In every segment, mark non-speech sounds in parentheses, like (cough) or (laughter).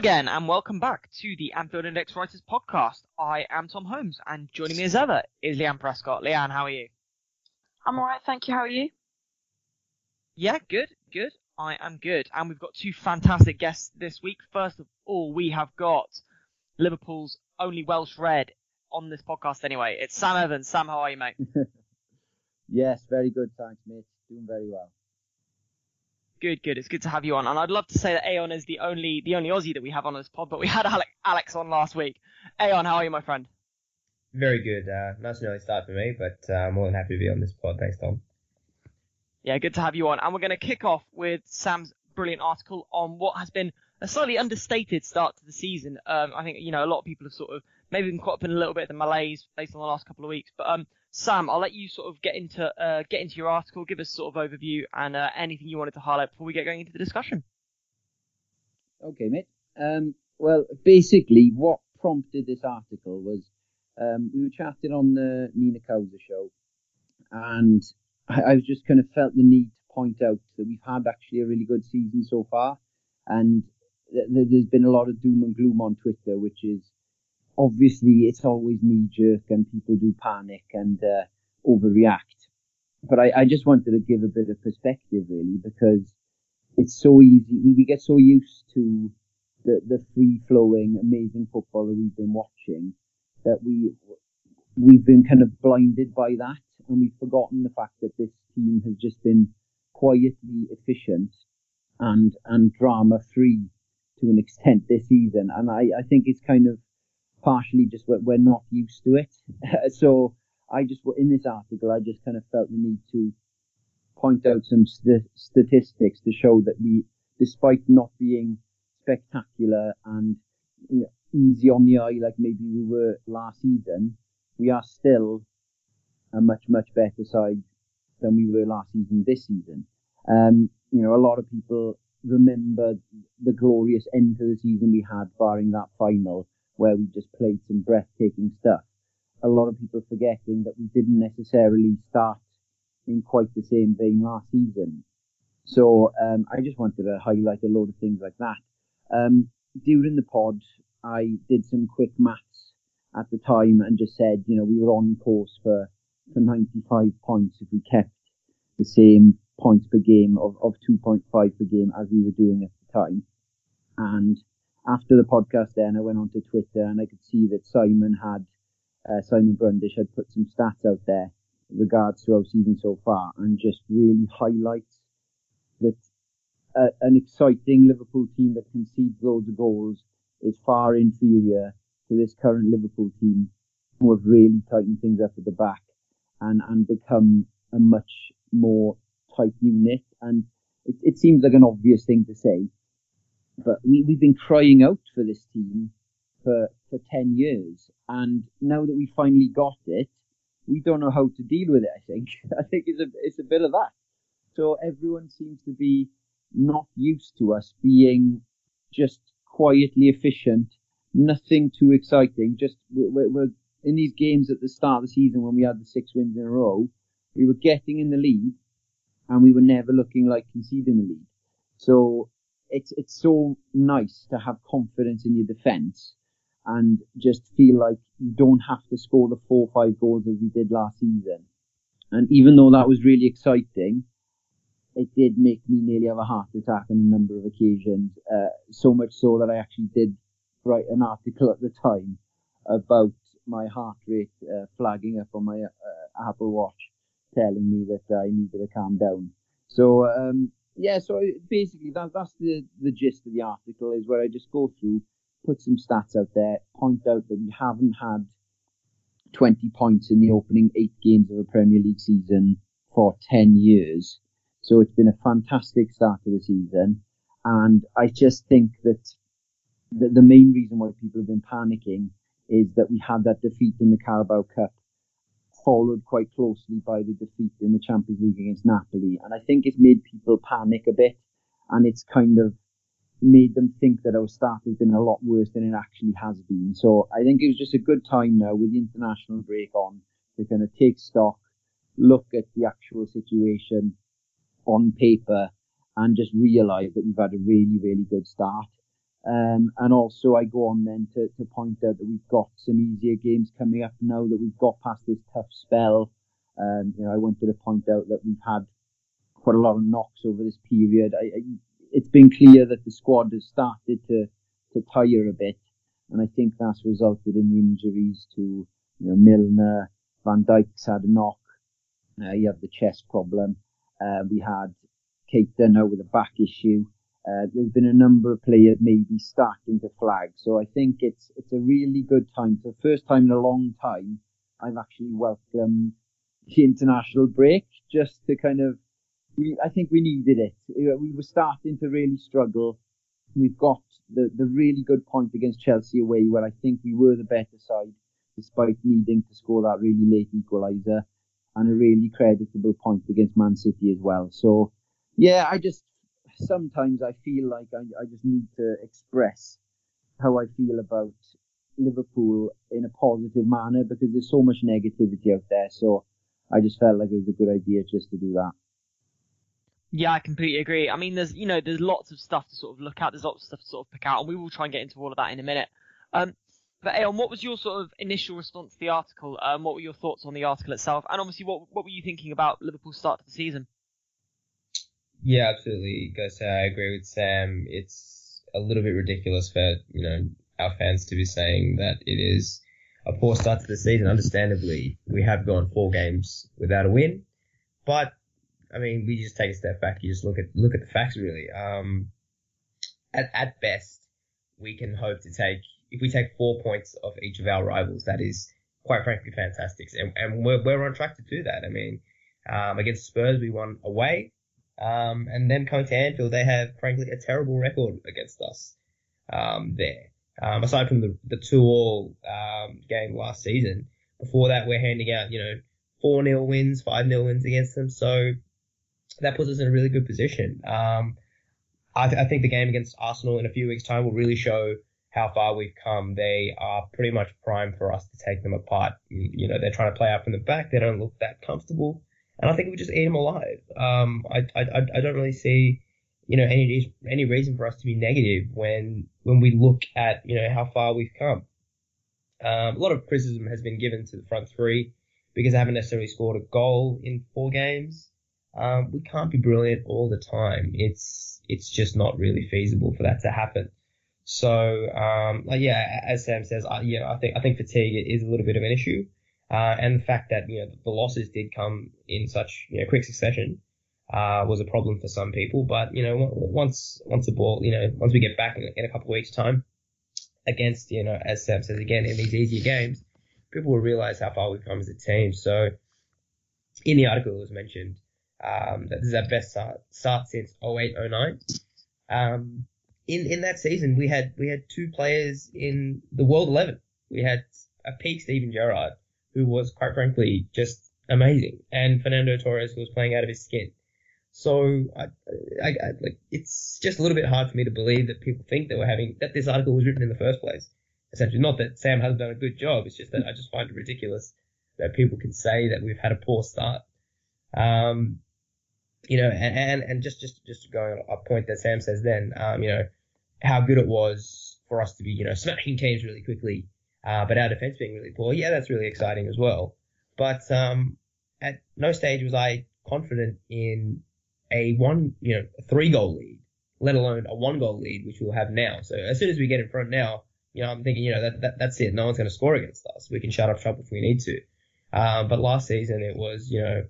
again, and welcome back to the Anfield Index Writers podcast. I am Tom Holmes, and joining me as ever is Leanne Prescott. Leanne, how are you? I'm alright, thank you. How are you? Yeah, good, good. I am good. And we've got two fantastic guests this week. First of all, we have got Liverpool's only Welsh Red on this podcast anyway. It's Sam Evans. Sam, how are you, mate? (laughs) Yes, very good, thanks, mate. Doing very well. Good, good. It's good to have you on. And I'd love to say that Ayon is the only the only Aussie that we have on this pod, but we had Alex, Alex on last week. Ayon, how are you, my friend? Very good. Uh, nice and early start for me, but uh, I'm more than happy to be on this pod. Thanks, Tom. Yeah, good to have you on. And we're going to kick off with Sam's brilliant article on what has been a slightly understated start to the season. Um, I think, you know, a lot of people have sort of maybe been caught up in a little bit of the malaise based on the last couple of weeks. But, um, Sam, I'll let you sort of get into, uh, get into your article, give us sort of overview and, uh, anything you wanted to highlight before we get going into the discussion. Okay, mate. Um, well, basically, what prompted this article was um, we were chatting on the Nina Kauser show, and I, I was just kind of felt the need to point out that we've had actually a really good season so far, and th- th- there's been a lot of doom and gloom on Twitter, which is obviously it's always knee jerk and people do panic and uh, overreact. But I, I just wanted to give a bit of perspective really because it's so easy. We, we get so used to the, the free flowing, amazing football that we've been watching that we, we've been kind of blinded by that and we've forgotten the fact that this team has just been quietly efficient and, and drama free to an extent this season. And I, I think it's kind of partially just we're, we're not used to it. (laughs) so I just, in this article, I just kind of felt the need to point out some st- statistics to show that we, despite not being spectacular and you know, easy on the eye like maybe we were last season, we are still a much, much better side than we were last season this season. Um, you know, a lot of people remember the glorious end to the season we had, barring that final where we just played some breathtaking stuff. A lot of people forgetting that we didn't necessarily start in quite the same vein last season. So um, I just wanted to highlight a load of things like that. Um, during the pod, I did some quick maths at the time and just said, you know, we were on course for, for 95 points if we kept the same points per game of, of 2.5 per game as we were doing at the time. And after the podcast then I went onto Twitter and I could see that Simon had, uh, Simon Brundish had put some stats out there in regards to our season so far and just really highlights that uh, an exciting Liverpool team that concedes loads of goals is far inferior to this current Liverpool team who have really tightened things up at the back and, and become a much more tight unit. And it, it seems like an obvious thing to say, but we, we've been crying out for this team for, for 10 years. And now that we finally got it, we don't know how to deal with it, I think. (laughs) I think it's a, it's a bit of that. So everyone seems to be not used to us being just quietly efficient, nothing too exciting. Just we're, we're in these games at the start of the season when we had the six wins in a row, we were getting in the lead and we were never looking like conceding the lead. So it's it's so nice to have confidence in your defence and just feel like you don't have to score the four or five goals as we did last season. And even though that was really exciting, it did make me nearly have a heart attack on a number of occasions. Uh, so much so that I actually did write an article at the time about my heart rate uh, flagging up on my uh, Apple Watch, telling me that I needed to calm down. So um, yeah, so basically that that's the the gist of the article is where I just go through, put some stats out there, point out that we haven't had 20 points in the opening eight games of a Premier League season for 10 years. So it's been a fantastic start to the season. And I just think that the, the main reason why people have been panicking is that we had that defeat in the Carabao Cup followed quite closely by the defeat in the Champions League against Napoli. And I think it's made people panic a bit and it's kind of made them think that our start has been a lot worse than it actually has been. So I think it was just a good time now with the international break on to kind of take stock, look at the actual situation on paper and just realize that we've had a really, really good start. Um, and also I go on then to, to point out that we've got some easier games coming up now that we've got past this tough spell. Um, you know, I wanted to point out that we've had quite a lot of knocks over this period. I, I, it's been clear that the squad has started to, to tire a bit. And I think that's resulted in injuries to, you know, Milner, Van Dijk's had a knock. Uh, he had the chest problem. Uh, we had Keita now with a back issue. Uh, there's been a number of players maybe starting to flag. So I think it's it's a really good time. For the first time in a long time, I've actually welcomed the international break just to kind of. We, I think we needed it. We were starting to really struggle. We've got the, the really good point against Chelsea away where I think we were the better side despite needing to score that really late equaliser and a really creditable point against Man City as well. So yeah, I just sometimes I feel like I, I just need to express how I feel about Liverpool in a positive manner because there's so much negativity out there. So I just felt like it was a good idea just to do that. Yeah, I completely agree. I mean, there's you know there's lots of stuff to sort of look at. There's lots of stuff to sort of pick out, and we will try and get into all of that in a minute. Um, but Ayon, what was your sort of initial response to the article? Um, what were your thoughts on the article itself, and obviously what what were you thinking about Liverpool's start to the season? Yeah, absolutely. Guys, I agree with Sam. It's a little bit ridiculous for, you know, our fans to be saying that it is a poor start to the season. Understandably, we have gone four games without a win, but I mean, we just take a step back. You just look at look at the facts, really. Um, at at best, we can hope to take if we take four points off each of our rivals. That is quite frankly fantastic, and, and we're we're on track to do that. I mean, um, against Spurs, we won away. Um, and them coming to Anfield, they have frankly a terrible record against us um, there. Um, aside from the the two all um, game last season, before that we're handing out you know four 0 wins, five 0 wins against them. So that puts us in a really good position. Um, I, th- I think the game against Arsenal in a few weeks' time will really show how far we've come. They are pretty much primed for us to take them apart. You know, they're trying to play out from the back. They don't look that comfortable and I think we just eat them alive. Um, I, I, I don't really see, you know, any any reason for us to be negative when when we look at you know how far we've come. Um, a lot of criticism has been given to the front three because they haven't necessarily scored a goal in four games. Um, we can't be brilliant all the time. It's it's just not really feasible for that to happen. So, um, like, yeah, as Sam says, I, yeah, I think I think fatigue is a little bit of an issue. Uh, and the fact that, you know, the losses did come in such, you know, quick succession, uh, was a problem for some people. But, you know, once, once the ball, you know, once we get back in, in a couple of weeks time against, you know, as Sam says again, in these easier games, people will realize how far we've come as a team. So in the article it was mentioned, um, that this is our best start, start since 08, 09. Um, in, in that season, we had, we had two players in the world 11. We had a peak Steven Gerrard who was quite frankly just amazing, and Fernando Torres who was playing out of his skin. So I, I, I, like it's just a little bit hard for me to believe that people think that we're having that this article was written in the first place. Essentially, not that Sam hasn't done a good job. It's just that I just find it ridiculous that people can say that we've had a poor start. Um, you know, and, and, and just, just, just going on a point that Sam says then, um, you know, how good it was for us to be, you know, smashing teams really quickly, uh, but our defense being really poor. Yeah, that's really exciting as well. But, um, at no stage was I confident in a one, you know, three goal lead, let alone a one goal lead, which we'll have now. So as soon as we get in front now, you know, I'm thinking, you know, that, that that's it. No one's going to score against us. We can shut up shop if we need to. Um, but last season it was, you know,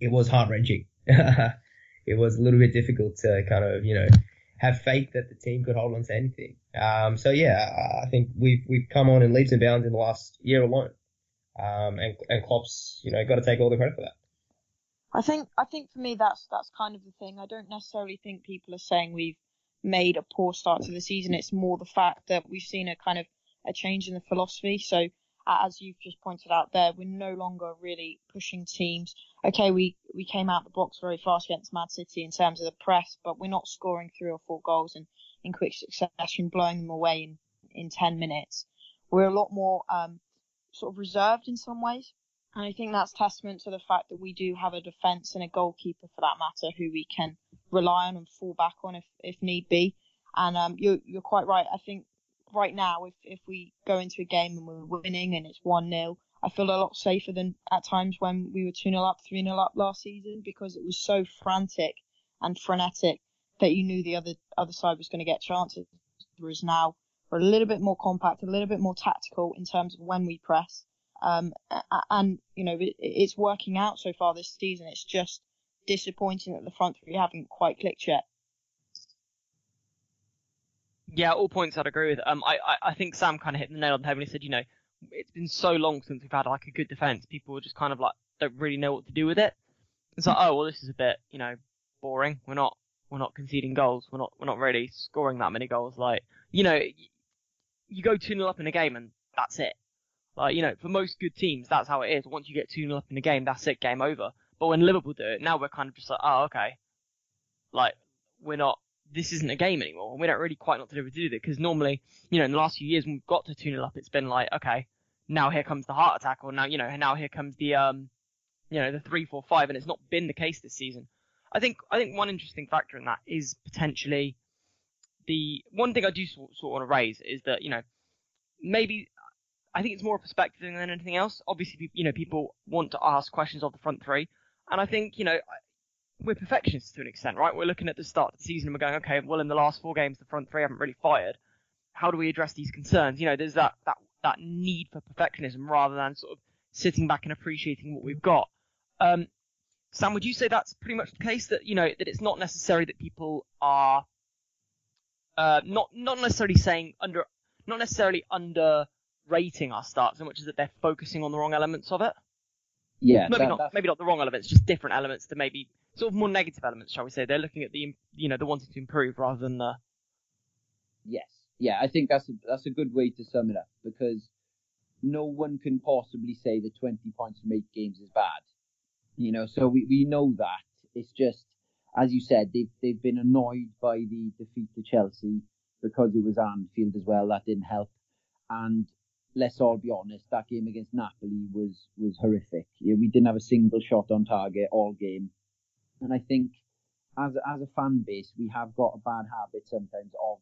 it was heart wrenching. (laughs) it was a little bit difficult to kind of, you know, have faith that the team could hold on to anything. Um, so yeah, I think we've we've come on in leaps and bounds in the last year alone. Um, and and Klopp's, you know, got to take all the credit for that. I think I think for me that's that's kind of the thing. I don't necessarily think people are saying we've made a poor start to the season. It's more the fact that we've seen a kind of a change in the philosophy. So as you've just pointed out there, we're no longer really pushing teams. Okay, we, we came out the blocks very fast against Man City in terms of the press, but we're not scoring three or four goals in, in quick succession, blowing them away in, in 10 minutes. We're a lot more um, sort of reserved in some ways. And I think that's testament to the fact that we do have a defence and a goalkeeper for that matter who we can rely on and fall back on if, if need be. And um, you're, you're quite right. I think right now, if, if we go into a game and we're winning and it's 1 0, I feel a lot safer than at times when we were 2 0 up, 3 0 up last season because it was so frantic and frenetic that you knew the other other side was going to get chances. Whereas now we're a little bit more compact, a little bit more tactical in terms of when we press. Um, and, you know, it, it's working out so far this season. It's just disappointing that the front three haven't quite clicked yet. Yeah, all points I'd agree with. Um, I, I, I think Sam kind of hit the nail on the head when he said, you know, it's been so long since we've had like a good defense. People just kind of like don't really know what to do with it. It's like, (laughs) oh well, this is a bit, you know, boring. We're not, we're not conceding goals. We're not, we're not really scoring that many goals. Like, you know, you go 2 0 up in a game and that's it. Like, you know, for most good teams, that's how it is. Once you get 2 0 up in a game, that's it, game over. But when Liverpool do it, now we're kind of just like, oh, okay. Like, we're not, this isn't a game anymore. And we don't really quite know what to do with it. Because normally, you know, in the last few years when we've got to 2 0 up, it's been like, okay, now here comes the heart attack, or now, you know, now here comes the, um, you know, the 3 4 5, and it's not been the case this season. I think, I think one interesting factor in that is potentially the, one thing I do sort, sort of want to raise is that, you know, maybe, I think it's more a perspective than anything else. Obviously, you know, people want to ask questions of the front three. And I think, you know, we're perfectionists to an extent, right? We're looking at the start of the season and we're going, okay, well, in the last four games, the front three haven't really fired. How do we address these concerns? You know, there's that, that, that need for perfectionism rather than sort of sitting back and appreciating what we've got. Um, Sam, would you say that's pretty much the case that, you know, that it's not necessary that people are, uh, not, not necessarily saying under, not necessarily underrating our start so much as that they're focusing on the wrong elements of it? Yeah, maybe that, not that's- maybe not the wrong elements, just different elements to maybe sort of more negative elements, shall we say? They're looking at the you know the wanting to improve rather than the Yes, yeah, I think that's a, that's a good way to sum it up because no one can possibly say that 20 points from eight games is bad. You know, so we, we know that. It's just, as you said, they've, they've been annoyed by the defeat to Chelsea because it was Anfield as well. That didn't help. And let's all be honest, that game against Napoli was, was horrific. Yeah, we didn't have a single shot on target all game. And I think as, as a fan base, we have got a bad habit sometimes of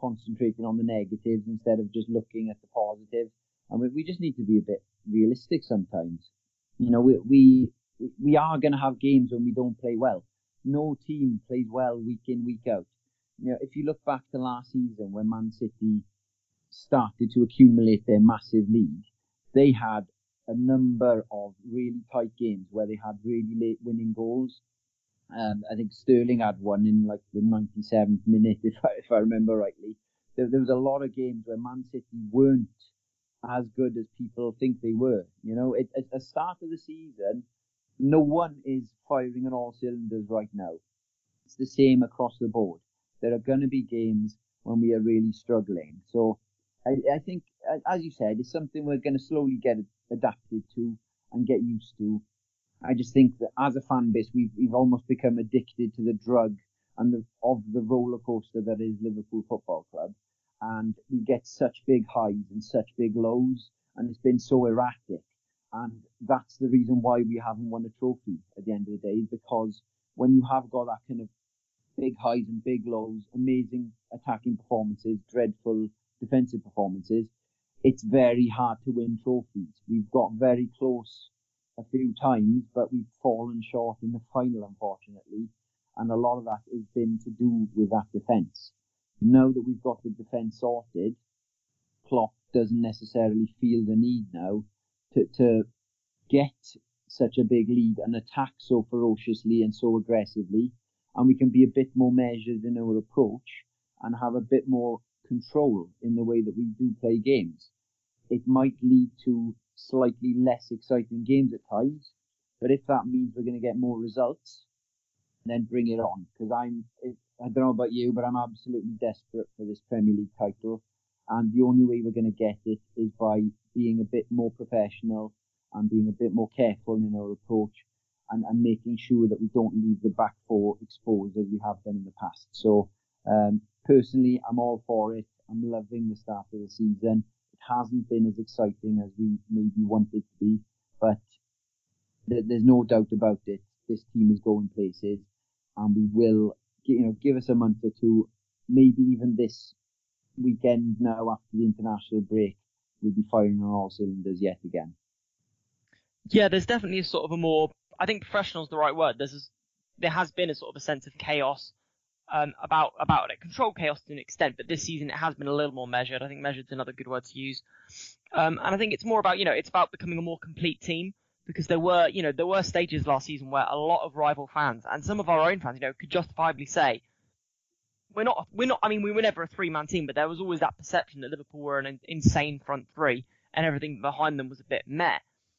concentrating on the negatives instead of just looking at the positive. And we, we just need to be a bit realistic sometimes. You know, we, we, we are going to have games when we don't play well. No team plays well week in, week out. You know, if you look back to last season when Man City started to accumulate their massive lead, they had a number of really tight games where they had really late winning goals. Um, I think Sterling had one in like the 97th minute, (laughs) if I, if I remember rightly. There, there was a lot of games where Man City weren't as good as people think they were. You know, at the start of the season, no one is firing on all cylinders right now. It's the same across the board. There are going to be games when we are really struggling. So I, I think, as you said, it's something we're going to slowly get adapted to and get used to. I just think that as a fan base, we've, we've almost become addicted to the drug and the, of the roller coaster that is Liverpool Football Club. And we get such big highs and such big lows, and it's been so erratic. And that's the reason why we haven't won a trophy at the end of the day, because when you have got that kind of big highs and big lows, amazing attacking performances, dreadful defensive performances, it's very hard to win trophies. We've got very close a few times, but we've fallen short in the final, unfortunately. And a lot of that has been to do with that defence. Now that we've got the defence sorted, Klopp doesn't necessarily feel the need now to, to get such a big lead and attack so ferociously and so aggressively. And we can be a bit more measured in our approach and have a bit more control in the way that we do play games. It might lead to slightly less exciting games at times, but if that means we're going to get more results, then bring it on. Because I'm, I don't know about you, but I'm absolutely desperate for this Premier League title. And the only way we're going to get it is by being a bit more professional and being a bit more careful in our approach and, and making sure that we don't leave the back four exposed as we have done in the past. So, um, personally, I'm all for it. I'm loving the start of the season. It hasn't been as exciting as we maybe wanted to be, but th- there's no doubt about it. This team is going places and we will, you know, give us a month or two, maybe even this weekend now after the international break, we'll be firing on all cylinders yet again. Yeah, there's definitely a sort of a more, I think professional is the right word. There's a, there has been a sort of a sense of chaos um, about about it. Controlled chaos to an extent, but this season it has been a little more measured. I think measured is another good word to use. Um, and I think it's more about you know it's about becoming a more complete team because there were you know there were stages last season where a lot of rival fans and some of our own fans you know could justifiably say we're not we're not I mean we were never a three man team, but there was always that perception that Liverpool were an insane front three and everything behind them was a bit meh.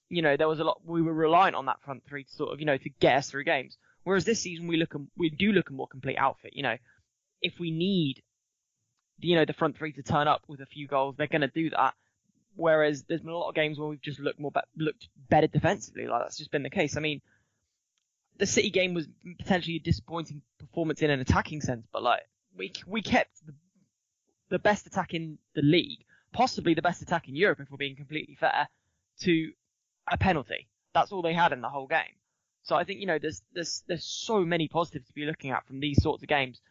You know, there was a lot we were reliant on that front three to sort of, you know, to get us through games. Whereas this season we look we do look a more complete outfit. You know, if we need, you know, the front three to turn up with a few goals, they're going to do that. Whereas there's been a lot of games where we've just looked more be- looked better defensively. Like that's just been the case. I mean, the City game was potentially a disappointing performance in an attacking sense, but like we we kept the, the best attack in the league, possibly the best attack in Europe, if we're being completely fair, to a penalty. That's all they had in the whole game. So I think you know there's there's there's so many positives to be looking at from these sorts of games.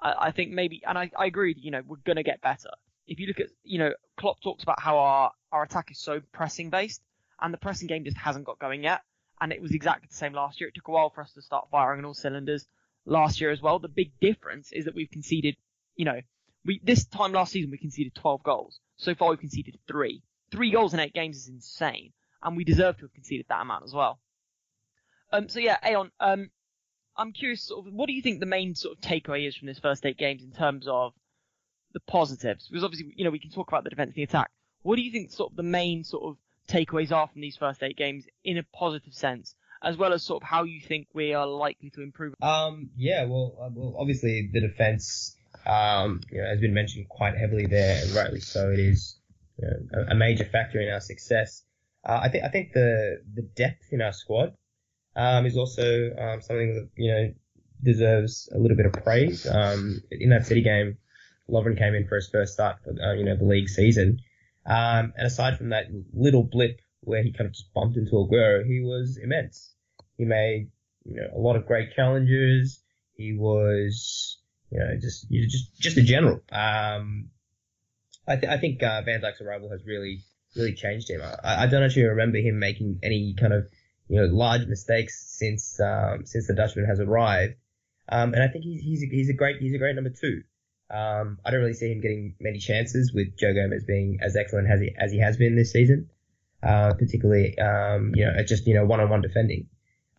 I, I think maybe, and I, I agree. You know, we're gonna get better. If you look at, you know, Klopp talks about how our our attack is so pressing based, and the pressing game just hasn't got going yet. And it was exactly the same last year. It took a while for us to start firing on all cylinders last year as well. The big difference is that we've conceded, you know, we this time last season we conceded 12 goals. So far we've conceded three. Three goals in eight games is insane, and we deserve to have conceded that amount as well. Um, so yeah, Ayon, um, I'm curious, sort of, what do you think the main sort of takeaway is from this first eight games in terms of the positives? Because obviously, you know, we can talk about the defense and the attack. What do you think sort of the main sort of takeaways are from these first eight games in a positive sense? As well as sort of how you think we are likely to improve? Um, yeah, well, uh, well, obviously the defense, um, you know, has been mentioned quite heavily there, and rightly so. It is you know, a, major factor in our success. Uh, I think I think the the depth in our squad um, is also um, something that you know deserves a little bit of praise. Um, in that City game, Lovren came in for his first start for uh, you know the league season, um, and aside from that little blip where he kind of just bumped into Aguero, he was immense. He made you know a lot of great challenges. He was you know just just just a general. Um, I, th- I think uh, Van Dijk's arrival has really really changed him. I, I don't actually remember him making any kind of you know large mistakes since um, since the Dutchman has arrived. Um, and I think he's he's a, he's a great he's a great number two. Um, I don't really see him getting many chances with Joe Gomez being as excellent as he as he has been this season, uh, particularly um, you know just you know one on one defending.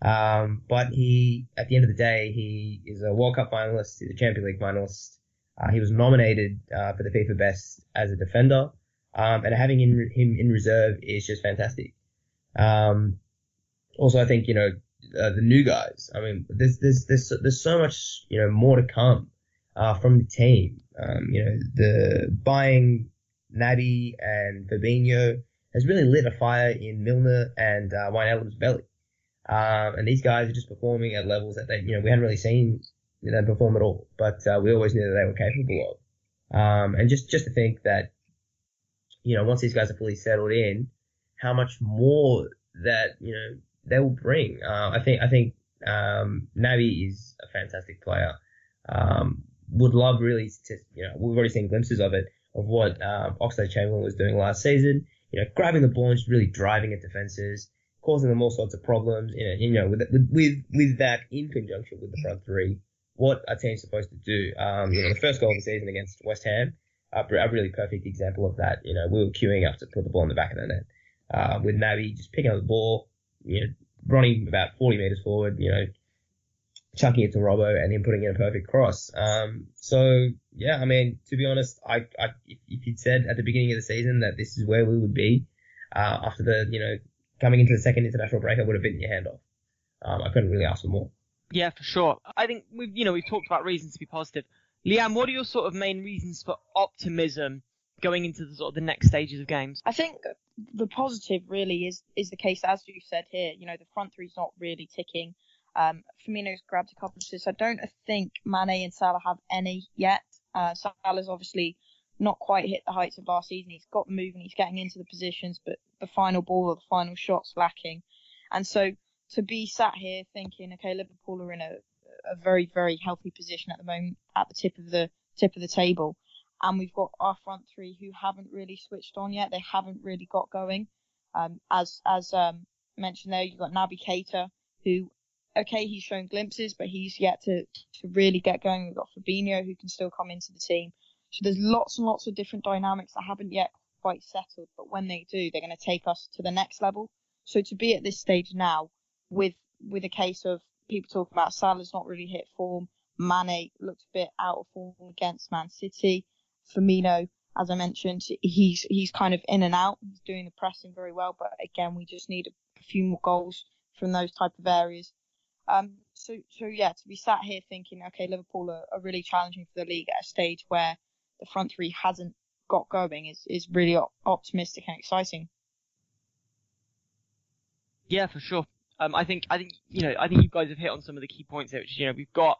Um, but he, at the end of the day, he is a World Cup finalist, he's a Champions League finalist. Uh, he was nominated uh, for the FIFA Best as a defender, um, and having in, him in reserve is just fantastic. Um, also, I think you know uh, the new guys. I mean, there's there's there's there's so much you know more to come uh, from the team. Um, you know, the buying Naby and Fabinho has really lit a fire in Milner and uh, Wijnaldum's belly. Um, and these guys are just performing at levels that they, you know, we hadn't really seen them perform at all, but uh, we always knew that they were capable of. Um, and just just to think that, you know, once these guys are fully settled in, how much more that you know they will bring. Uh, I think I think um, Naby is a fantastic player. Um, would love really to you know we've already seen glimpses of it of what um, Oxlade Chamberlain was doing last season. You know, grabbing the ball and just really driving at defenses, causing them all sorts of problems. You know, with with with that in conjunction with the front three, what a team's supposed to do. Um, you know, the first goal of the season against West Ham, a, a really perfect example of that. You know, we were queuing up to put the ball in the back of the net. Uh, with Naby just picking up the ball, you know, running about 40 meters forward, you know, chucking it to Robbo and him putting in a perfect cross. Um, so yeah, I mean, to be honest, I, I if, if you'd said at the beginning of the season that this is where we would be, uh, after the, you know, coming into the second international break, I would have bitten your hand off. Um, I couldn't really ask for more. Yeah, for sure. I think we've, you know, we've talked about reasons to be positive. Liam, what are your sort of main reasons for optimism going into the sort of the next stages of games? I think the positive really is is the case as you said here. You know, the front three's not really ticking. Um, Firmino's grabbed a couple of assists. I don't think Mane and Salah have any yet. Uh, Salah's obviously not quite hit the heights of last season. He's got moving, he's getting into the positions, but the final ball or the final shot's lacking. And so to be sat here thinking, okay, Liverpool are in a, a very, very healthy position at the moment at the tip of the tip of the table. And we've got our front three who haven't really switched on yet. They haven't really got going. Um, as, as, um, mentioned there, you've got Naby Keita, who okay, he's shown glimpses, but he's yet to, to really get going. We've got Fabinho who can still come into the team. So there's lots and lots of different dynamics that haven't yet quite settled, but when they do, they're going to take us to the next level. So to be at this stage now with, with a case of people talking about Salah's not really hit form, Mane looked a bit out of form against Man City, Firmino, as I mentioned, he's, he's kind of in and out. He's doing the pressing very well, but again, we just need a few more goals from those type of areas um, so, so yeah, to be sat here thinking, okay, Liverpool are, are really challenging for the league at a stage where the front three hasn't got going is, is really op- optimistic and exciting. Yeah, for sure. Um, I think, I think, you know, I think you guys have hit on some of the key points there, which is, you know, we've got,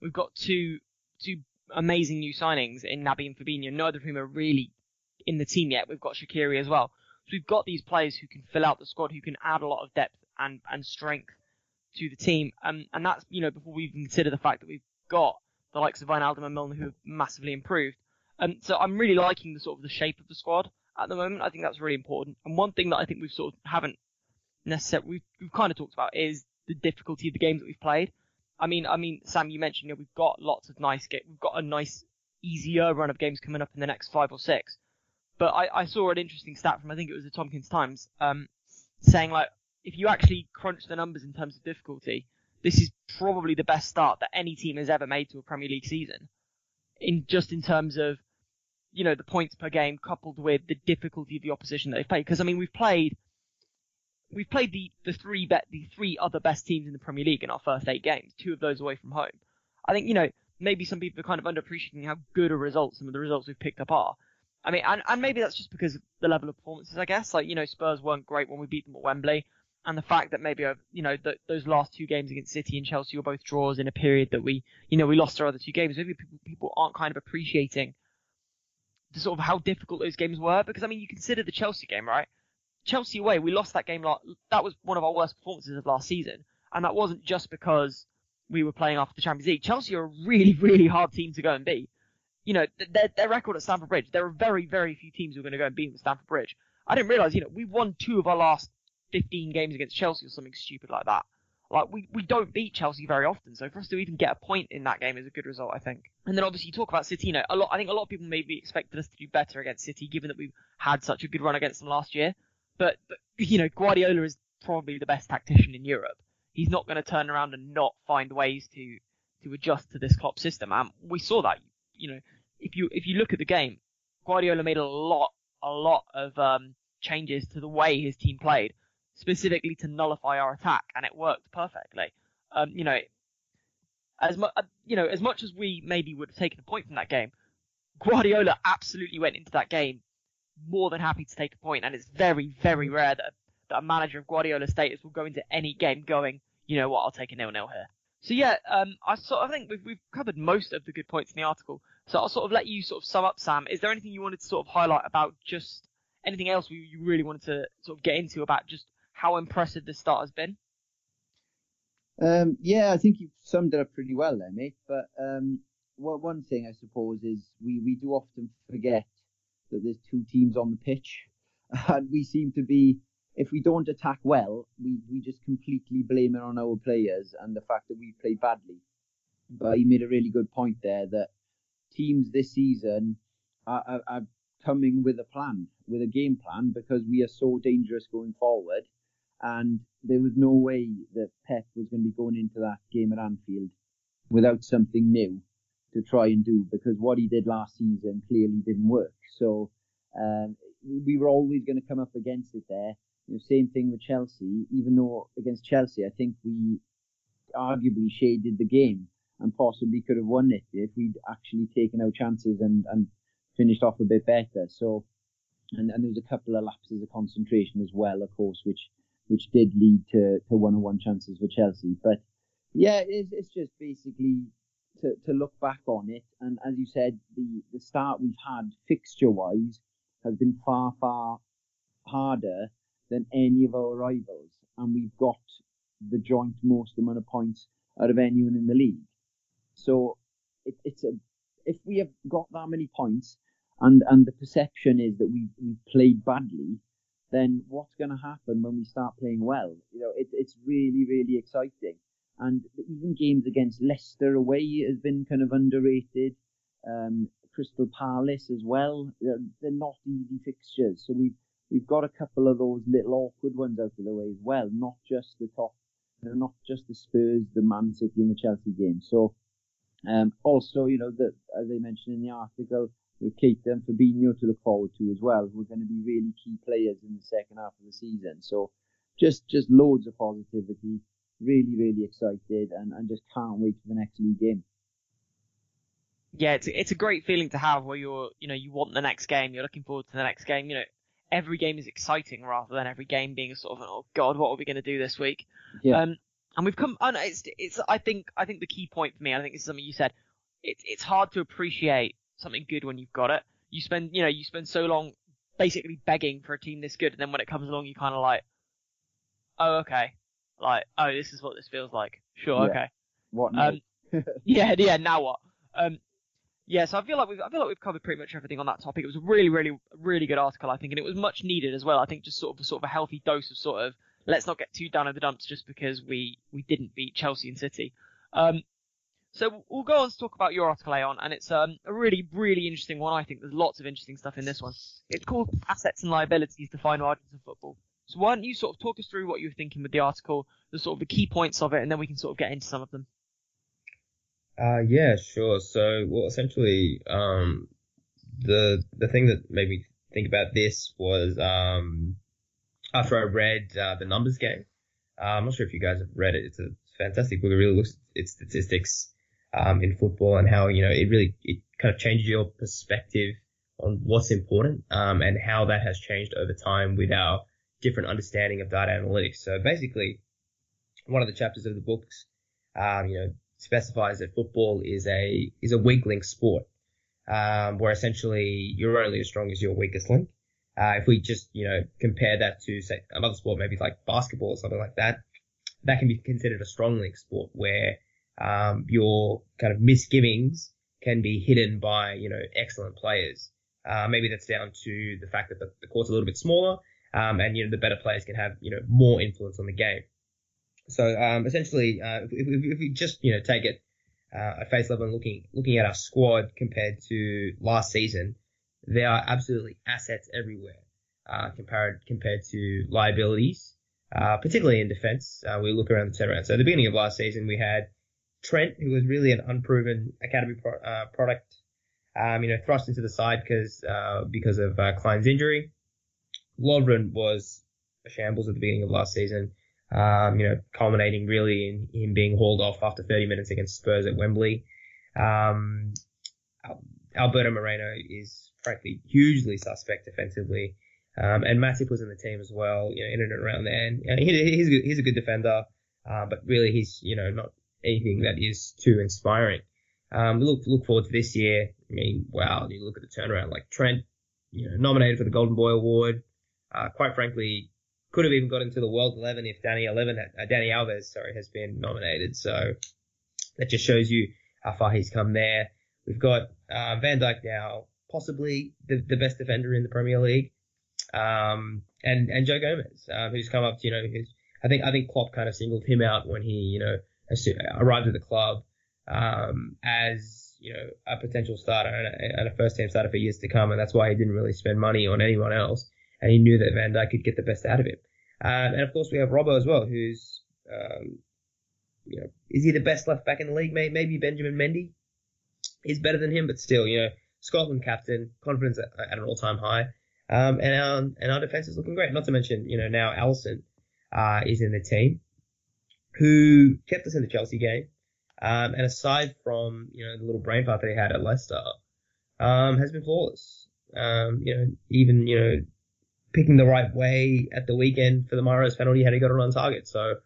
we've got two, two amazing new signings in Naby and Fabinho, neither of whom are really in the team yet. We've got Shaqiri as well. So we've got these players who can fill out the squad, who can add a lot of depth and, and strength to the team. Um, and that's, you know, before we even consider the fact that we've got the likes of Wijnaldum and Milner who have massively improved. Um, so I'm really liking the sort of the shape of the squad at the moment. I think that's really important. And one thing that I think we've sort of haven't necessarily, we've, we've kind of talked about is the difficulty of the games that we've played. I mean, I mean, Sam, you mentioned, you know, we've got lots of nice games. We've got a nice, easier run of games coming up in the next five or six. But I, I saw an interesting stat from, I think it was the Tomkins Times, um, saying like, if you actually crunch the numbers in terms of difficulty, this is probably the best start that any team has ever made to a Premier League season. In just in terms of, you know, the points per game coupled with the difficulty of the opposition that they've played. Because I mean, we've played, we've played the the three bet the three other best teams in the Premier League in our first eight games. Two of those away from home. I think you know maybe some people are kind of underappreciating how good a result some of the results we've picked up are. I mean, and, and maybe that's just because of the level of performances, I guess. Like, you know, Spurs weren't great when we beat them at Wembley and the fact that maybe uh, you know those last two games against City and Chelsea were both draws in a period that we you know we lost our other two games. Maybe people people aren't kind of appreciating the sort of how difficult those games were because I mean you consider the Chelsea game right. Chelsea away, we lost that game. That was one of our worst performances of last season, and that wasn't just because we were playing after the Champions League. Chelsea are a really, (laughs) really hard team to go and beat. You know, their, their record at Stamford Bridge, there are very, very few teams who are going to go and beat them at Stamford Bridge. I didn't realise, you know, we won two of our last 15 games against Chelsea or something stupid like that. Like we, we don't beat Chelsea very often, so for us to even get a point in that game is a good result, I think. And then obviously you talk about City, you know, a lot. I think a lot of people maybe expected us to do better against City, given that we had such a good run against them last year. But, but you know, Guardiola is probably the best tactician in Europe. He's not going to turn around and not find ways to to adjust to this Klopp system. And we saw that. You know, if you if you look at the game, Guardiola made a lot a lot of um, changes to the way his team played specifically to nullify our attack, and it worked perfectly. Um, you know, as much, uh, you know, as much as we maybe would have taken a point from that game, Guardiola absolutely went into that game more than happy to take a point, and it's very, very rare that, that a manager of Guardiola's status will go into any game going, you know what, I'll take a nil-nil here. So yeah, um, I sort of think we've, we've covered most of the good points in the article. So I'll sort of let you sort of sum up, Sam. Is there anything you wanted to sort of highlight about just anything else you really wanted to sort of get into about just how impressive the start has been? Um, yeah, I think you've summed it up pretty well there, mate. But um, well, one thing I suppose is we, we do often forget that there's two teams on the pitch, (laughs) and we seem to be if we don't attack well, we, we just completely blame it on our players and the fact that we play badly. But he made a really good point there that teams this season are, are, are coming with a plan, with a game plan, because we are so dangerous going forward. And there was no way that Pep was going to be going into that game at Anfield without something new to try and do, because what he did last season clearly didn't work. So um, we were always going to come up against it there. You know, same thing with Chelsea. Even though against Chelsea, I think we arguably shaded the game and possibly could have won it if we'd actually taken our chances and, and finished off a bit better. So, and, and there was a couple of lapses of concentration as well, of course, which which did lead to, to one-on-one chances for Chelsea. But yeah, it's, it's just basically to, to look back on it. And as you said, the, the start we've had fixture-wise has been far, far harder than any of our rivals. And we've got the joint most amount of points out of anyone in the league. So it, it's a if we have got that many points and and the perception is that we we played badly, then what's going to happen when we start playing well? You know, it, it's really really exciting. And even games against Leicester away has been kind of underrated. Um, Crystal Palace as well. They're, they're not easy fixtures, so we've we've got a couple of those little awkward ones out of the way as well. Not just the top, you know, not just the Spurs, the Man City, and the Chelsea game. So um, also, you know, that as I mentioned in the article, Keita and Fabinho to look forward to as well, who are going to be really key players in the second half of the season. So just just loads of positivity, really really excited, and, and just can't wait for the next league game. Yeah, it's it's a great feeling to have where you're you know you want the next game, you're looking forward to the next game. You know, every game is exciting rather than every game being a sort of oh god, what are we going to do this week? Yeah. Um, and we've come. Oh no, it's it's. I think I think the key point for me. I think this is something you said. It's it's hard to appreciate something good when you've got it. You spend you know you spend so long basically begging for a team this good, and then when it comes along, you kind of like, oh okay, like oh this is what this feels like. Sure, Yeah. okay. What? Um, (laughs) yeah, yeah. Now what? Um, yeah. So I feel like we've I feel like we've covered pretty much everything on that topic. It was a really, really, really good article, I think, and it was much needed as well. I think just sort of a sort of a healthy dose of sort of let's not get too down in the dumps just because we we didn't beat Chelsea and City. Um, so we'll go on to talk about your article, Ayon, and it's um, a really, really interesting one. I think there's lots of interesting stuff in this one. It's called Assets and Liabilities Define Margins of Football. So why don't you sort of talk us through what you were thinking with the article, the sort of the key points of it, and then we can sort of get into some of them. Uh, yeah, sure. So, well, essentially, um, the the thing that made me think about this was um, after I read uh, the Numbers Game. Uh, I'm not sure if you guys have read it. It's a fantastic book. It really looks at its statistics um, in football and how you know it really it kind of changes your perspective on what's important um, and how that has changed over time with our different understanding of data analytics. So basically, one of the chapters of the books, um, you know, specifies that football is a is a weak link sport, um, where essentially you're only as strong as your weakest link. Uh, if we just you know compare that to say another sport, maybe like basketball or something like that, that can be considered a strong link sport where um, your kind of misgivings can be hidden by you know excellent players. Uh, maybe that's down to the fact that the, the court's a little bit smaller, um, and you know the better players can have you know more influence on the game. So um, essentially, uh, if, if, if we just you know take it uh, at face level and looking looking at our squad compared to last season, there are absolutely assets everywhere uh, compared compared to liabilities, uh, particularly in defence. Uh, we look around the turnaround. So at the beginning of last season, we had Trent, who was really an unproven academy pro- uh, product, um, you know, thrust into the side because uh, because of uh, Clyne's injury. Lovren was a shambles at the beginning of last season um, you know, culminating really in him being hauled off after 30 minutes against Spurs at Wembley. Um, Alberto Moreno is frankly hugely suspect defensively. Um, and Matip was in the team as well, you know, in and around there. And, and he, he's, a good, he's a good defender, uh, but really he's, you know, not anything that is too inspiring. Um, look, look forward to this year. I mean, wow, you look at the turnaround like Trent, you know, nominated for the Golden Boy Award. Uh, quite frankly, could have even got into the World 11 if Danny 11, uh, Dani Alves, sorry, has been nominated. So that just shows you how far he's come there. We've got uh, Van Dijk now, possibly the, the best defender in the Premier League, um, and and Joe Gomez, um, who's come up to you know, I think I think Klopp kind of singled him out when he you know arrived at the club um, as you know a potential starter and a, a first team starter for years to come, and that's why he didn't really spend money on anyone else, and he knew that Van Dijk could get the best out of him. Um, and of course we have Robbo as well, who's um, you know is he the best left back in the league? Maybe Benjamin Mendy is better than him, but still you know Scotland captain, confidence at, at an all time high. Um, and our and our defense is looking great. Not to mention, you know, now Alisson uh, is in the team, who kept us in the Chelsea game. Um, and aside from you know the little brain fart that he had at Leicester, um, has been flawless. Um, you know, even you know picking the right way at the weekend for the Mahrez penalty had he got it on target. So,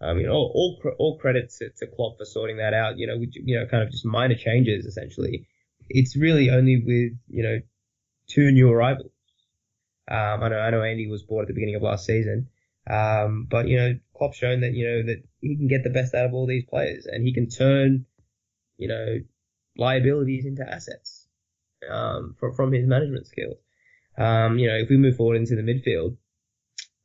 um, you know, all all, all credit to, to Klopp for sorting that out. You know, you know, kind of just minor changes essentially. It's really only with you know two new arrivals. Um, I know I know Andy was bought at the beginning of last season, um, but you know Klopp's shown that you know that he can get the best out of all these players, and he can turn, you know, liabilities into assets um, from from his management skills. Um, you know, if we move forward into the midfield,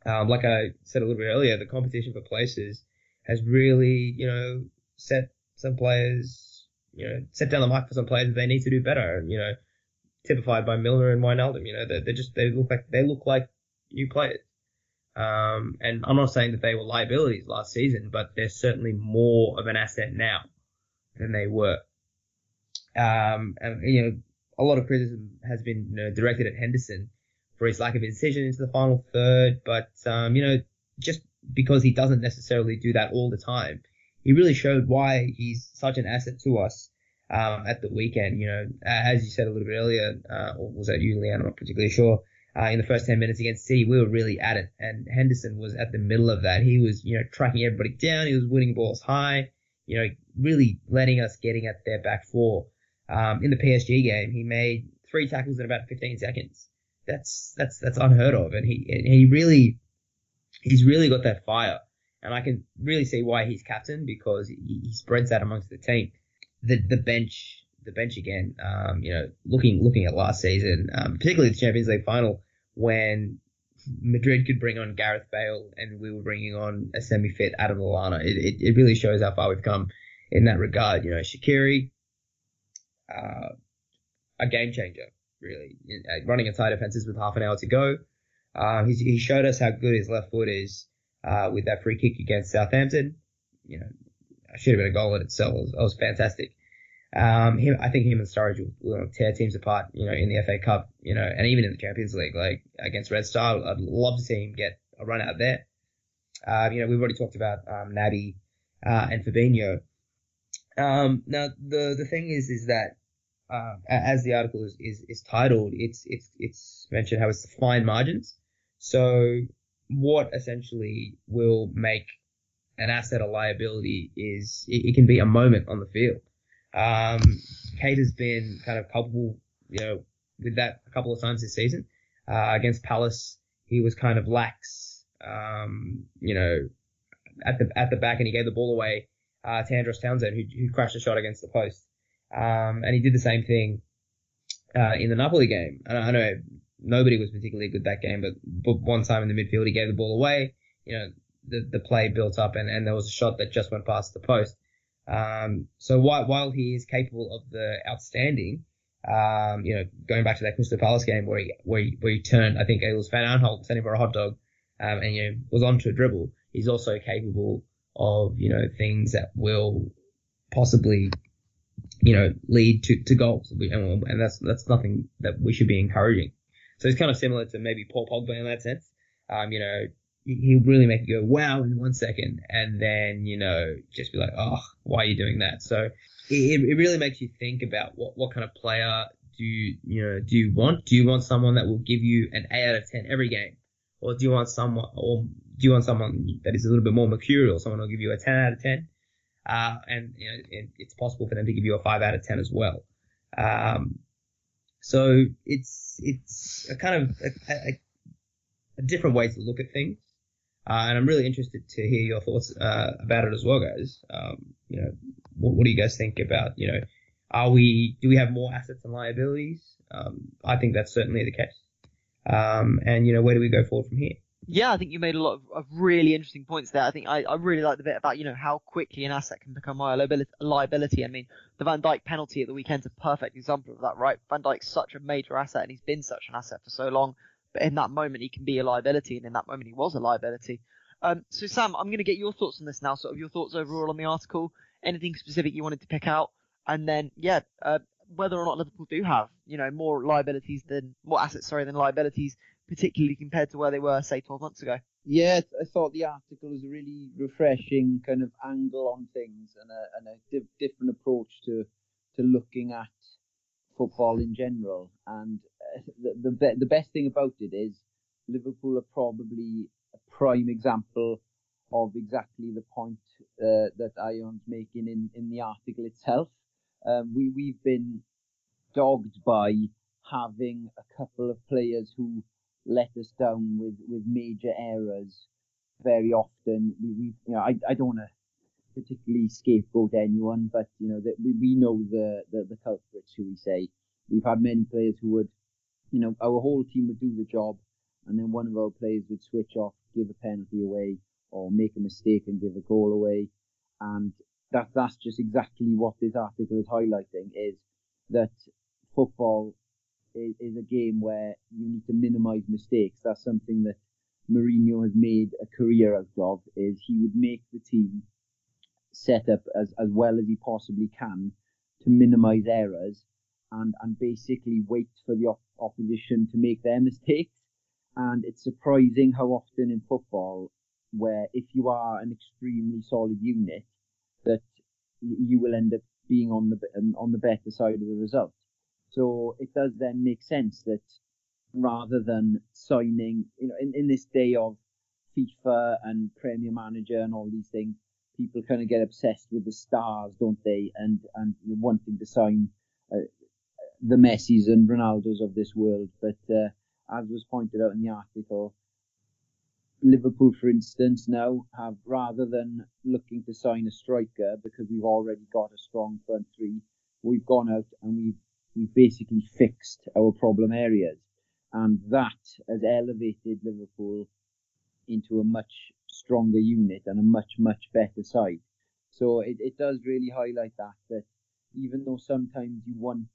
um, like I said a little bit earlier, the competition for places has really, you know, set some players, you know, set down the mark for some players that they need to do better. You know, typified by Milner and Wijnaldum. You know, they're, just they look like they look like new players. Um, and I'm not saying that they were liabilities last season, but they're certainly more of an asset now than they were. Um, and, you know, a lot of criticism has been you know, directed at Henderson for his lack of incision into the final third, but, um, you know, just because he doesn't necessarily do that all the time, he really showed why he's such an asset to us um, at the weekend. You know, as you said a little bit earlier, uh, or was that you, Leanne? I'm not particularly sure uh, in the first 10 minutes against City, we were really at it. And Henderson was at the middle of that. He was, you know, tracking everybody down. He was winning balls high, you know, really letting us getting at their back four. Um, in the PSG game, he made three tackles in about 15 seconds. That's, that's, that's unheard of. And he, and he really, he's really got that fire. And I can really see why he's captain because he, he spreads that amongst the team. The, the bench, the bench again. Um, you know, looking looking at last season, um, particularly the Champions League final, when Madrid could bring on Gareth Bale and we were bringing on a semi-fit Adam Lallana. It, it, it really shows how far we've come in that regard. You know, Shaqiri, uh, a game changer, really. Uh, running inside defenses with half an hour to go. Um, he showed us how good his left foot is uh, with that free kick against Southampton. You know, I should have been a goal in itself. It was, it was fantastic. Um, him, I think him and Sturridge will, will, tear teams apart, you know, in the FA Cup, you know, and even in the Champions League, like against Red Star. I'd love to see him get a run out there. Uh, you know, we've already talked about um, Naby uh, and Fabinho. Um, now the the thing is, is that uh, as the article is, is, is titled, it's it's it's mentioned how it's fine margins. So what essentially will make an asset a liability is it, it can be a moment on the field. Um, Keita has been kind of culpable, you know, with that a couple of times this season. Uh, against Palace, he was kind of lax, um, you know, at the at the back, and he gave the ball away uh, to Andros Townsend, who, who crashed a shot against the post. Um, and he did the same thing uh, in the Napoli game. And I know nobody was particularly good that game, but, but one time in the midfield, he gave the ball away. You know, the the play built up, and, and there was a shot that just went past the post. Um, so while, while he is capable of the outstanding, um, you know, going back to that Crystal Palace game where he, where he, where he turned, I think it was Van Aanholt sending for a hot dog, um, and, you know, was onto a dribble. He's also capable of, you know, things that will possibly, you know, lead to, to goals. And, and that's, that's nothing that we should be encouraging. So it's kind of similar to maybe Paul Pogba in that sense. Um, you know, he'll really make you go wow in one second, and then you know just be like, oh, why are you doing that? So it, it really makes you think about what what kind of player do you you know do you want? Do you want someone that will give you an eight out of ten every game, or do you want someone or do you want someone that is a little bit more mercurial? Someone will give you a ten out of ten, uh, and you know it, it's possible for them to give you a five out of ten as well. Um, so it's it's a kind of a, a, a different way to look at things. Uh, and I'm really interested to hear your thoughts uh, about it as well, guys. Um, you know, what, what, do you guys think about, you know, are we, do we have more assets and liabilities? Um, I think that's certainly the case. Um, and, you know, where do we go forward from here? Yeah, I think you made a lot of, of really interesting points there. I think I, I really like the bit about, you know, how quickly an asset can become a liability. I mean, the Van Dijk penalty at the weekend's a perfect example of that, right? Van Dijk's such a major asset and he's been such an asset for so long, but in that moment he can be a liability and in that moment he was a liability. Um, so Sam, I'm going to get your thoughts on this now, sort of your thoughts overall on the article, anything specific you wanted to pick out, and then, yeah, uh, whether or not Liverpool do have, you know, more liabilities than, more assets, sorry, than liabilities particularly compared to where they were, say, 12 months ago. Yeah, I thought the article was a really refreshing kind of angle on things and a, and a di- different approach to to looking at football in general. And uh, the the, be- the best thing about it is Liverpool are probably a prime example of exactly the point uh, that Ayon's making in, in the article itself. Um, we we've been dogged by having a couple of players who let us down with, with major errors very often. We, we you know, I, I don't want to particularly scapegoat anyone, but you know that we, we know the, the, the culprits, shall we say. We've had many players who would, you know, our whole team would do the job, and then one of our players would switch off, give a penalty away, or make a mistake and give a goal away, and that that's just exactly what this article is highlighting is that football is, is a game where you need to minimise mistakes. That's something that Mourinho has made a career out of. Is he would make the team set up as, as well as he possibly can to minimise errors and and basically wait for the op- opposition to make their mistakes. And it's surprising how often in football, where if you are an extremely solid unit, that you will end up being on the um, on the better side of the result. So it does then make sense that rather than signing, you know, in, in this day of FIFA and Premier Manager and all these things, people kind of get obsessed with the stars, don't they? And and wanting to sign uh, the Messis and Ronaldos of this world. But uh, as was pointed out in the article, Liverpool, for instance, now have rather than looking to sign a striker because we've already got a strong front three, we've gone out and we've we've basically fixed our problem areas. And that has elevated Liverpool into a much stronger unit and a much, much better side. So it, it does really highlight that, that even though sometimes you want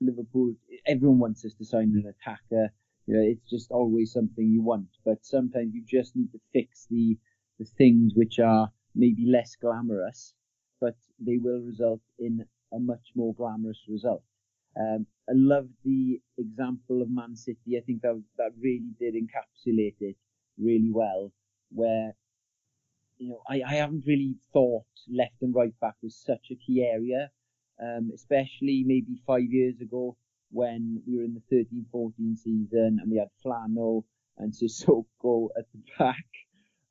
Liverpool, everyone wants us to sign an attacker, you know, it's just always something you want, but sometimes you just need to fix the, the things which are maybe less glamorous, but they will result in a much more glamorous result. Um, I love the example of Man City. I think that that really did encapsulate it really well. Where you know I, I haven't really thought left and right back was such a key area, um, especially maybe five years ago when we were in the 13-14 season and we had Flano and Cissokho (laughs) at the back,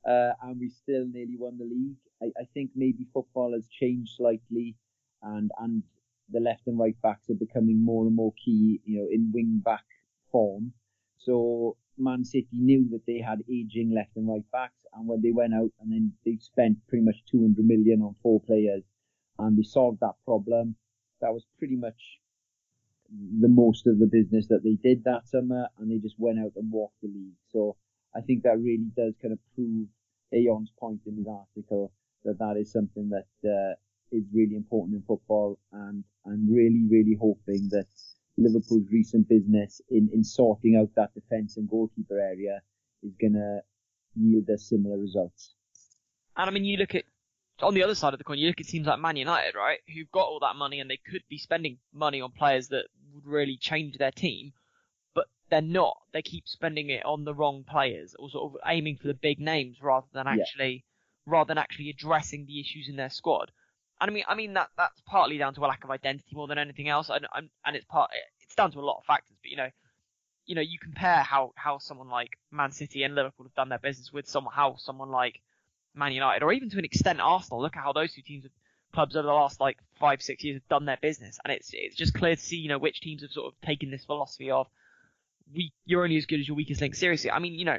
uh, and we still nearly won the league. I, I think maybe football has changed slightly, and and the left and right backs are becoming more and more key, you know, in wing back form. So Man City knew that they had aging left and right backs, and when they went out and then they spent pretty much 200 million on four players, and they solved that problem. That was pretty much the most of the business that they did that summer, and they just went out and walked the league. So I think that really does kind of prove Ayon's point in his article that that is something that uh, is really important in football, and I'm really, really hoping that Liverpool's recent business in, in sorting out that defence and goalkeeper area is going to yield us similar results. And I mean, you look at on the other side of the coin, you look at teams like Man United, right, who've got all that money and they could be spending money on players that would really change their team, but they're not. They keep spending it on the wrong players or sort of aiming for the big names rather than actually yeah. rather than actually addressing the issues in their squad. And I mean, I mean that that's partly down to a lack of identity more than anything else, and, and it's part it's down to a lot of factors. But you know, you know, you compare how how someone like Man City and Liverpool have done their business with someone how someone like Man United, or even to an extent Arsenal. Look at how those two teams, have, clubs over the last like five six years have done their business, and it's it's just clear to see you know which teams have sort of taken this philosophy of we you're only as good as your weakest link seriously. I mean, you know,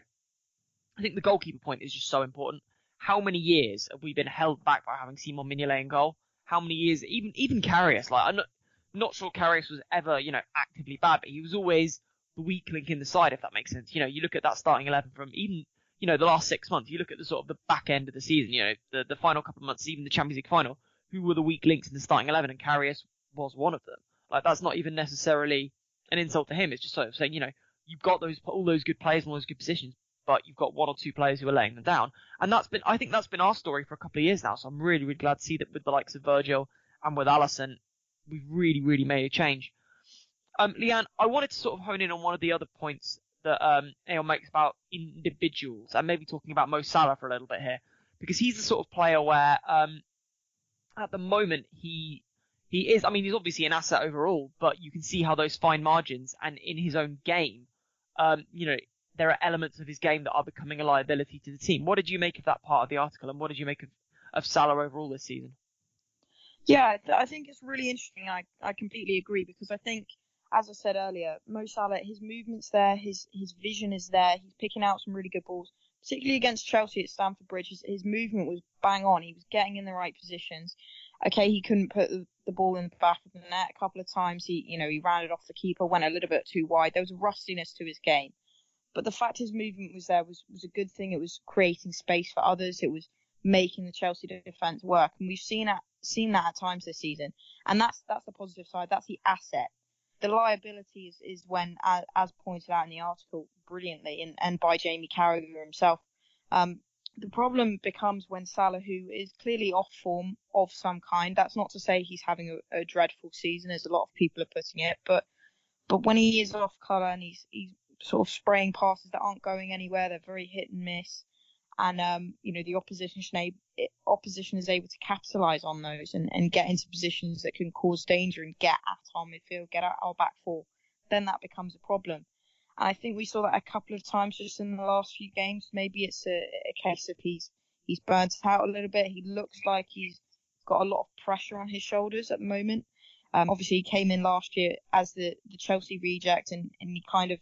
I think the goalkeeper point is just so important. How many years have we been held back by having Simon Mignolet in goal? How many years, even even Karius, like I'm not, not sure Karius was ever, you know, actively bad, but he was always the weak link in the side, if that makes sense. You know, you look at that starting eleven from even, you know, the last six months. You look at the sort of the back end of the season. You know, the the final couple of months, even the Champions League final. Who were the weak links in the starting eleven, and Karius was one of them. Like that's not even necessarily an insult to him. It's just sort of saying, you know, you've got those all those good players in all those good positions, but you've got one or two players who are laying them down. And that's been, I think that's been our story for a couple of years now. So I'm really, really glad to see that with the likes of Virgil and with Alisson, we've really, really made a change. Um, Leanne, I wanted to sort of hone in on one of the other points that um, makes about individuals, and maybe talking about Mo Salah for a little bit here, because he's the sort of player where um, at the moment he he is. I mean, he's obviously an asset overall, but you can see how those fine margins and in his own game, um, you know, there are elements of his game that are becoming a liability to the team. What did you make of that part of the article, and what did you make of, of Salah overall this season? Yeah, I think it's really interesting. I, I completely agree because I think, as I said earlier, Mo Salah, his movement's there, his his vision is there. He's picking out some really good balls, particularly against Chelsea at Stamford Bridge. His, his movement was bang on. He was getting in the right positions. Okay, he couldn't put the, ball in the back of the net a couple of times. He, you know, he rounded off the keeper, went a little bit too wide. There was a rustiness to his game. But the fact his movement was there was, was a good thing. It was creating space for others. It was making the Chelsea defence work. And we've seen that, seen that at times this season. And that's, that's the positive side. That's the asset. The liability is, is when, as, as pointed out in the article brilliantly and, and by Jamie Carragher himself, um, the problem becomes when Salah, who is clearly off form of some kind, that's not to say he's having a, a dreadful season, as a lot of people are putting it, but but when he is off colour and he's he's sort of spraying passes that aren't going anywhere. They're very hit and miss. And, um, you know, the opposition, opposition is able to capitalize on those and, and get into positions that can cause danger and get at our midfield, get at our back four. Then that becomes a problem. And I think we saw that a couple of times just in the last few games. Maybe it's a, a case of he's, he's burnt out a little bit. He looks like he's got a lot of pressure on his shoulders at the moment. Um, obviously he came in last year as the, the Chelsea reject and, and he kind of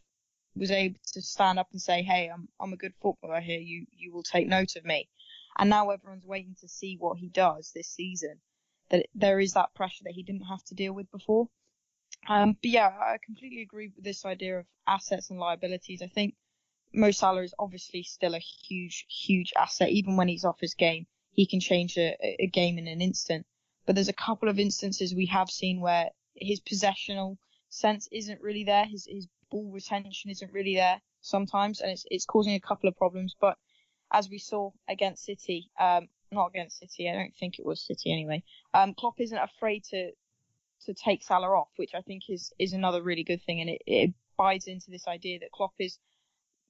was able to stand up and say, "Hey, I'm I'm a good footballer here. You you will take note of me." And now everyone's waiting to see what he does this season. That there is that pressure that he didn't have to deal with before. Um, but yeah, I completely agree with this idea of assets and liabilities. I think Mo Salah is obviously still a huge, huge asset. Even when he's off his game, he can change a, a game in an instant. But there's a couple of instances we have seen where his possessional sense isn't really there. His his ball retention isn't really there sometimes, and it's it's causing a couple of problems. But as we saw against City, um, not against City, I don't think it was City anyway. Um, Klopp isn't afraid to to take Salah off, which I think is is another really good thing, and it, it buys into this idea that Klopp is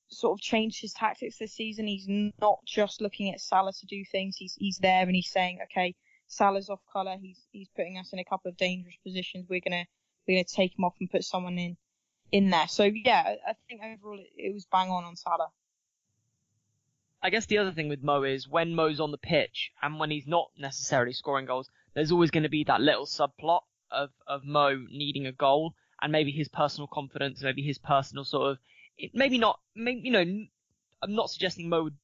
sort of changed his tactics this season. He's not just looking at Salah to do things. He's he's there and he's saying, okay, Salah's off colour. He's he's putting us in a couple of dangerous positions. We're gonna we're gonna take him off and put someone in in there. So yeah, I think overall it, it was bang on on Salah. I guess the other thing with Mo is when Mo's on the pitch and when he's not necessarily scoring goals, there's always going to be that little subplot of, of Mo needing a goal and maybe his personal confidence, maybe his personal sort of, maybe not, maybe, you know, I'm not suggesting Mo would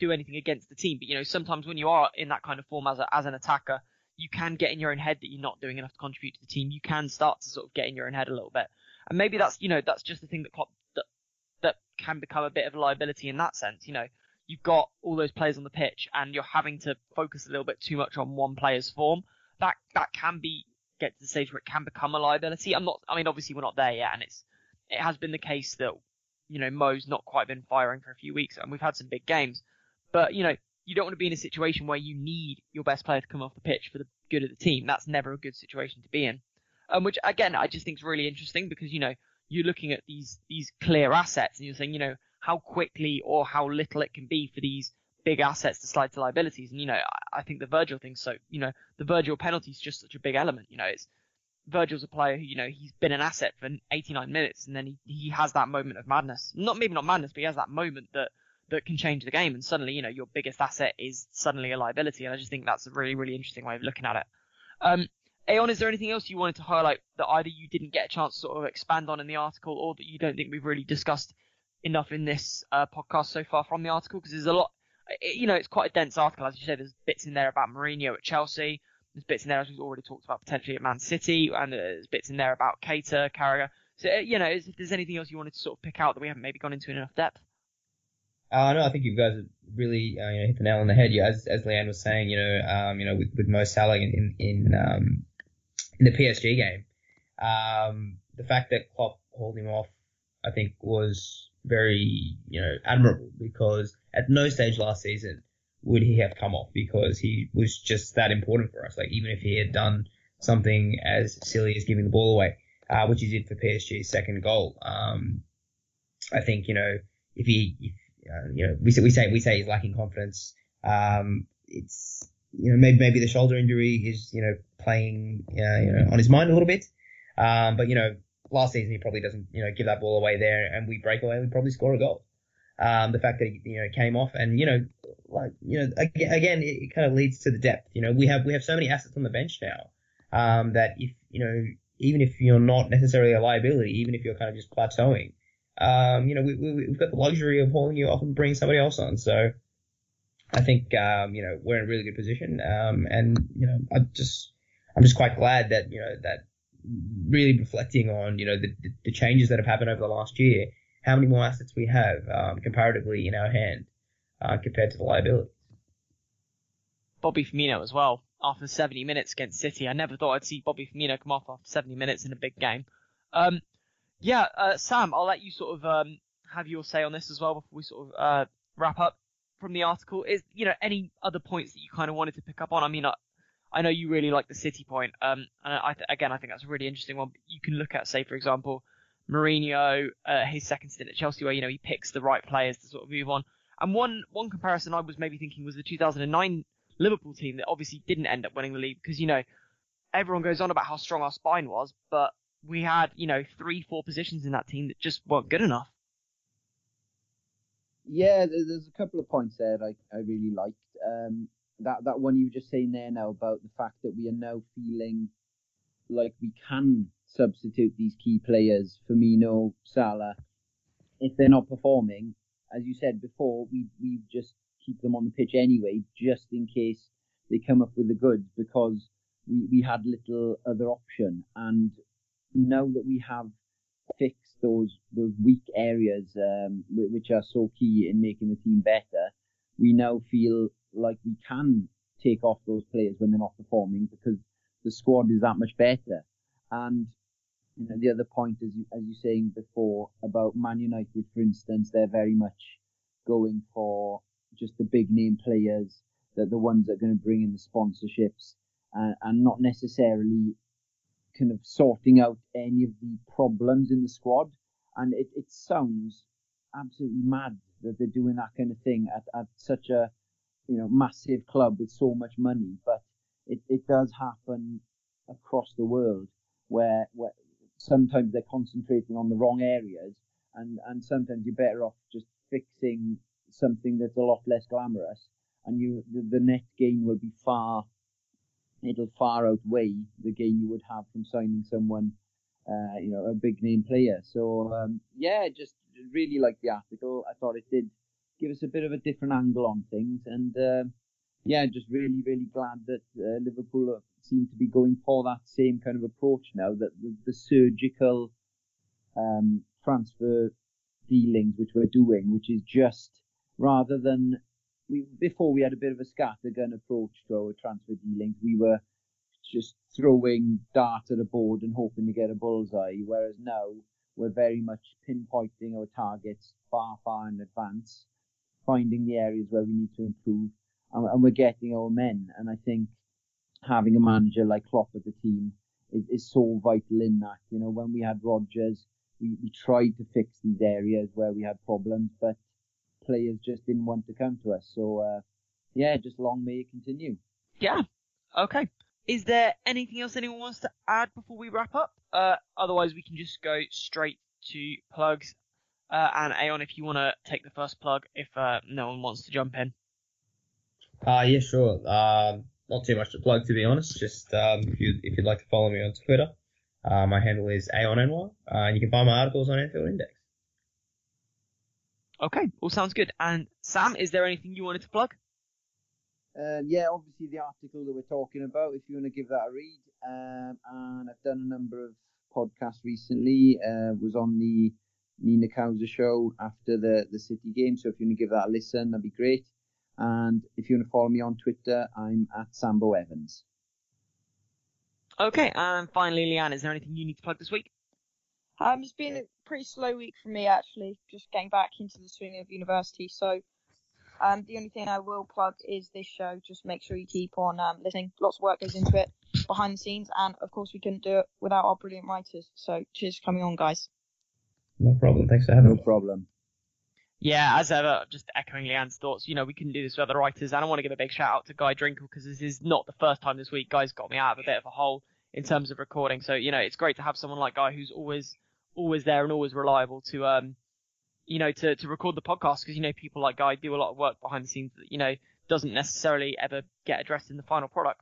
do anything against the team, but you know, sometimes when you are in that kind of form as a, as an attacker, you can get in your own head that you're not doing enough to contribute to the team. You can start to sort of get in your own head a little bit. And maybe that's, you know, that's just the thing that Klopp, that, that can become a bit of a liability in that sense. You know, you've got all those players on the pitch and you're having to focus a little bit too much on one player's form. That, that can be, get to the stage where it can become a liability. I'm not, I mean, obviously we're not there yet and it's, it has been the case that, you know, Mo's not quite been firing for a few weeks and we've had some big games. But, you know, you don't want to be in a situation where you need your best player to come off the pitch for the good of the team. That's never a good situation to be in um, which again I just think is really interesting because you know you're looking at these these clear assets and you're saying you know how quickly or how little it can be for these big assets to slide to liabilities. And you know I, I think the Virgil thing. So you know the Virgil penalty is just such a big element. You know it's Virgil's a player who you know he's been an asset for 89 minutes and then he he has that moment of madness. Not maybe not madness, but he has that moment that that can change the game and suddenly you know your biggest asset is suddenly a liability. And I just think that's a really really interesting way of looking at it. Um, Ayon, is there anything else you wanted to highlight that either you didn't get a chance to sort of expand on in the article or that you don't think we've really discussed enough in this uh, podcast so far from the article because there's a lot. It, you know, it's quite a dense article, as you said. There's bits in there about Mourinho at Chelsea. There's bits in there, as we've already talked about, potentially at Man City, and there's bits in there about Keita, Carragher. So, uh, you know, if there's anything else you wanted to sort of pick out that we haven't maybe gone into in enough depth. Uh, no, I think you guys really uh, you know, hit the nail on the head. Yeah, as as Leanne was saying, you know, um, you know, with, with Mo Salah in in um, in the PSG game, um, the fact that Klopp hauled him off, I think, was very you know admirable because at no stage last season would he have come off because he was just that important for us. Like even if he had done something as silly as giving the ball away, uh, which he did for PSG's second goal, um, I think you know if he if uh, you know, we say, we say, we say he's lacking confidence. Um, it's, you know, maybe, maybe the shoulder injury is, you know, playing, uh, you know, on his mind a little bit. Um, but, you know, last season he probably doesn't, you know, give that ball away there and we break away, and we probably score a goal. Um, the fact that he, you know, came off and, you know, like, you know, again, it, it kind of leads to the depth. You know, we have, we have so many assets on the bench now, um, that if, you know, even if you're not necessarily a liability, even if you're kind of just plateauing, um, you know, we, we, have got the luxury of hauling you off and bringing somebody else on. So I think, um, you know, we're in a really good position. Um, and, you know, I just, I'm just quite glad that, you know, that really reflecting on, you know, the, the changes that have happened over the last year, how many more assets we have, um, comparatively in our hand, uh, compared to the liabilities. Bobby Firmino as well. After 70 minutes against City, I never thought I'd see Bobby Firmino come off after 70 minutes in a big game. Um, yeah, uh, Sam, I'll let you sort of um, have your say on this as well before we sort of uh, wrap up from the article. Is you know any other points that you kind of wanted to pick up on? I mean, I, I know you really like the City point, um, and I th- again I think that's a really interesting one. You can look at, say, for example, Mourinho, uh, his second stint at Chelsea, where you know he picks the right players to sort of move on. And one one comparison I was maybe thinking was the 2009 Liverpool team that obviously didn't end up winning the league because you know everyone goes on about how strong our spine was, but we had, you know, three, four positions in that team that just weren't good enough. Yeah, there's a couple of points there I, I really liked. Um, that that one you were just saying there now about the fact that we are now feeling like we can substitute these key players, Firmino, Salah, if they're not performing. As you said before, we we just keep them on the pitch anyway, just in case they come up with the goods, because we, we had little other option. And now that we have fixed those those weak areas, um, which are so key in making the team better, we now feel like we can take off those players when they're not performing because the squad is that much better. And you know, the other point, as you as you saying before about Man United, for instance, they're very much going for just the big name players, that the ones that are going to bring in the sponsorships, and, and not necessarily kind of sorting out any of the problems in the squad. And it, it sounds absolutely mad that they're doing that kind of thing at, at such a you know massive club with so much money. But it, it does happen across the world where, where sometimes they're concentrating on the wrong areas and, and sometimes you're better off just fixing something that's a lot less glamorous and you the, the net gain will be far it'll far outweigh the gain you would have from signing someone, uh, you know, a big name player. So um, yeah, just really like the article. I thought it did give us a bit of a different angle on things, and uh, yeah, just really really glad that uh, Liverpool seem to be going for that same kind of approach now. That the, the surgical um, transfer dealings which we're doing, which is just rather than we before we had a bit of a scattergun approach to our transfer dealings. We were just throwing dart at a board and hoping to get a bullseye, whereas now we're very much pinpointing our targets far, far in advance, finding the areas where we need to improve, and, and we're getting our men. And I think having a manager like Klopp at the team is, is so vital in that. You know, when we had Rodgers, we, we tried to fix these areas where we had problems, but players just didn't want to come to us. So uh, yeah, just long may it continue. Yeah. Okay. Is there anything else anyone wants to add before we wrap up? Uh, otherwise, we can just go straight to plugs. Uh, and Ayon, if you want to take the first plug, if uh, no one wants to jump in. Uh, yeah, sure. Um, not too much to plug, to be honest. Just um, if you if you'd like to follow me on Twitter, uh, my handle is AonNY, uh, and you can find my articles on Anfield Index. Okay, all sounds good. And Sam, is there anything you wanted to plug? Um, yeah, obviously the article that we're talking about, if you want to give that a read. Um, and I've done a number of podcasts recently. Uh, was on the Nina Kauser show after the, the City game. So if you want to give that a listen, that'd be great. And if you want to follow me on Twitter, I'm at Sambo Evans. Okay, and finally, Leanne, is there anything you need to plug this week? Um, it's been a pretty slow week for me actually, just getting back into the swing of university. So, um, the only thing I will plug is this show. Just make sure you keep on um, listening. Lots of work goes into it behind the scenes, and of course we couldn't do it without our brilliant writers. So, cheers for coming on, guys. No problem. Thanks for having me. No problem. Yeah, as ever, just echoing Leanne's thoughts. You know, we couldn't do this with other writers, and I want to give a big shout out to Guy Drinkle because this is not the first time this week. Guy's got me out of a bit of a hole in terms of recording. So you know, it's great to have someone like Guy who's always, always there and always reliable to, um, you know, to to record the podcast because you know people like Guy do a lot of work behind the scenes that you know doesn't necessarily ever get addressed in the final product.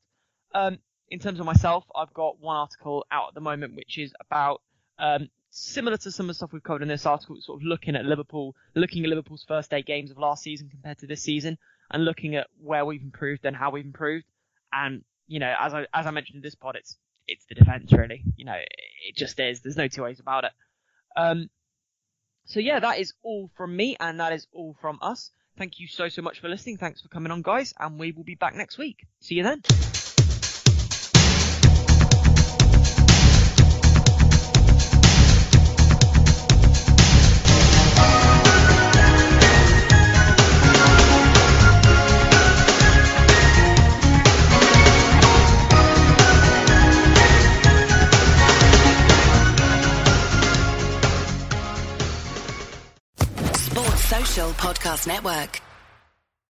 Um, in terms of myself, I've got one article out at the moment which is about um, similar to some of the stuff we've covered in this article, sort of looking at Liverpool, looking at Liverpool's first eight games of last season compared to this season, and looking at where we've improved and how we've improved. And you know, as I as I mentioned in this pod, it's it's the defence really. You know, it just is. There's no two ways about it. Um, so yeah, that is all from me, and that is all from us. Thank you so so much for listening. Thanks for coming on, guys, and we will be back next week. See you then. Podcast Network.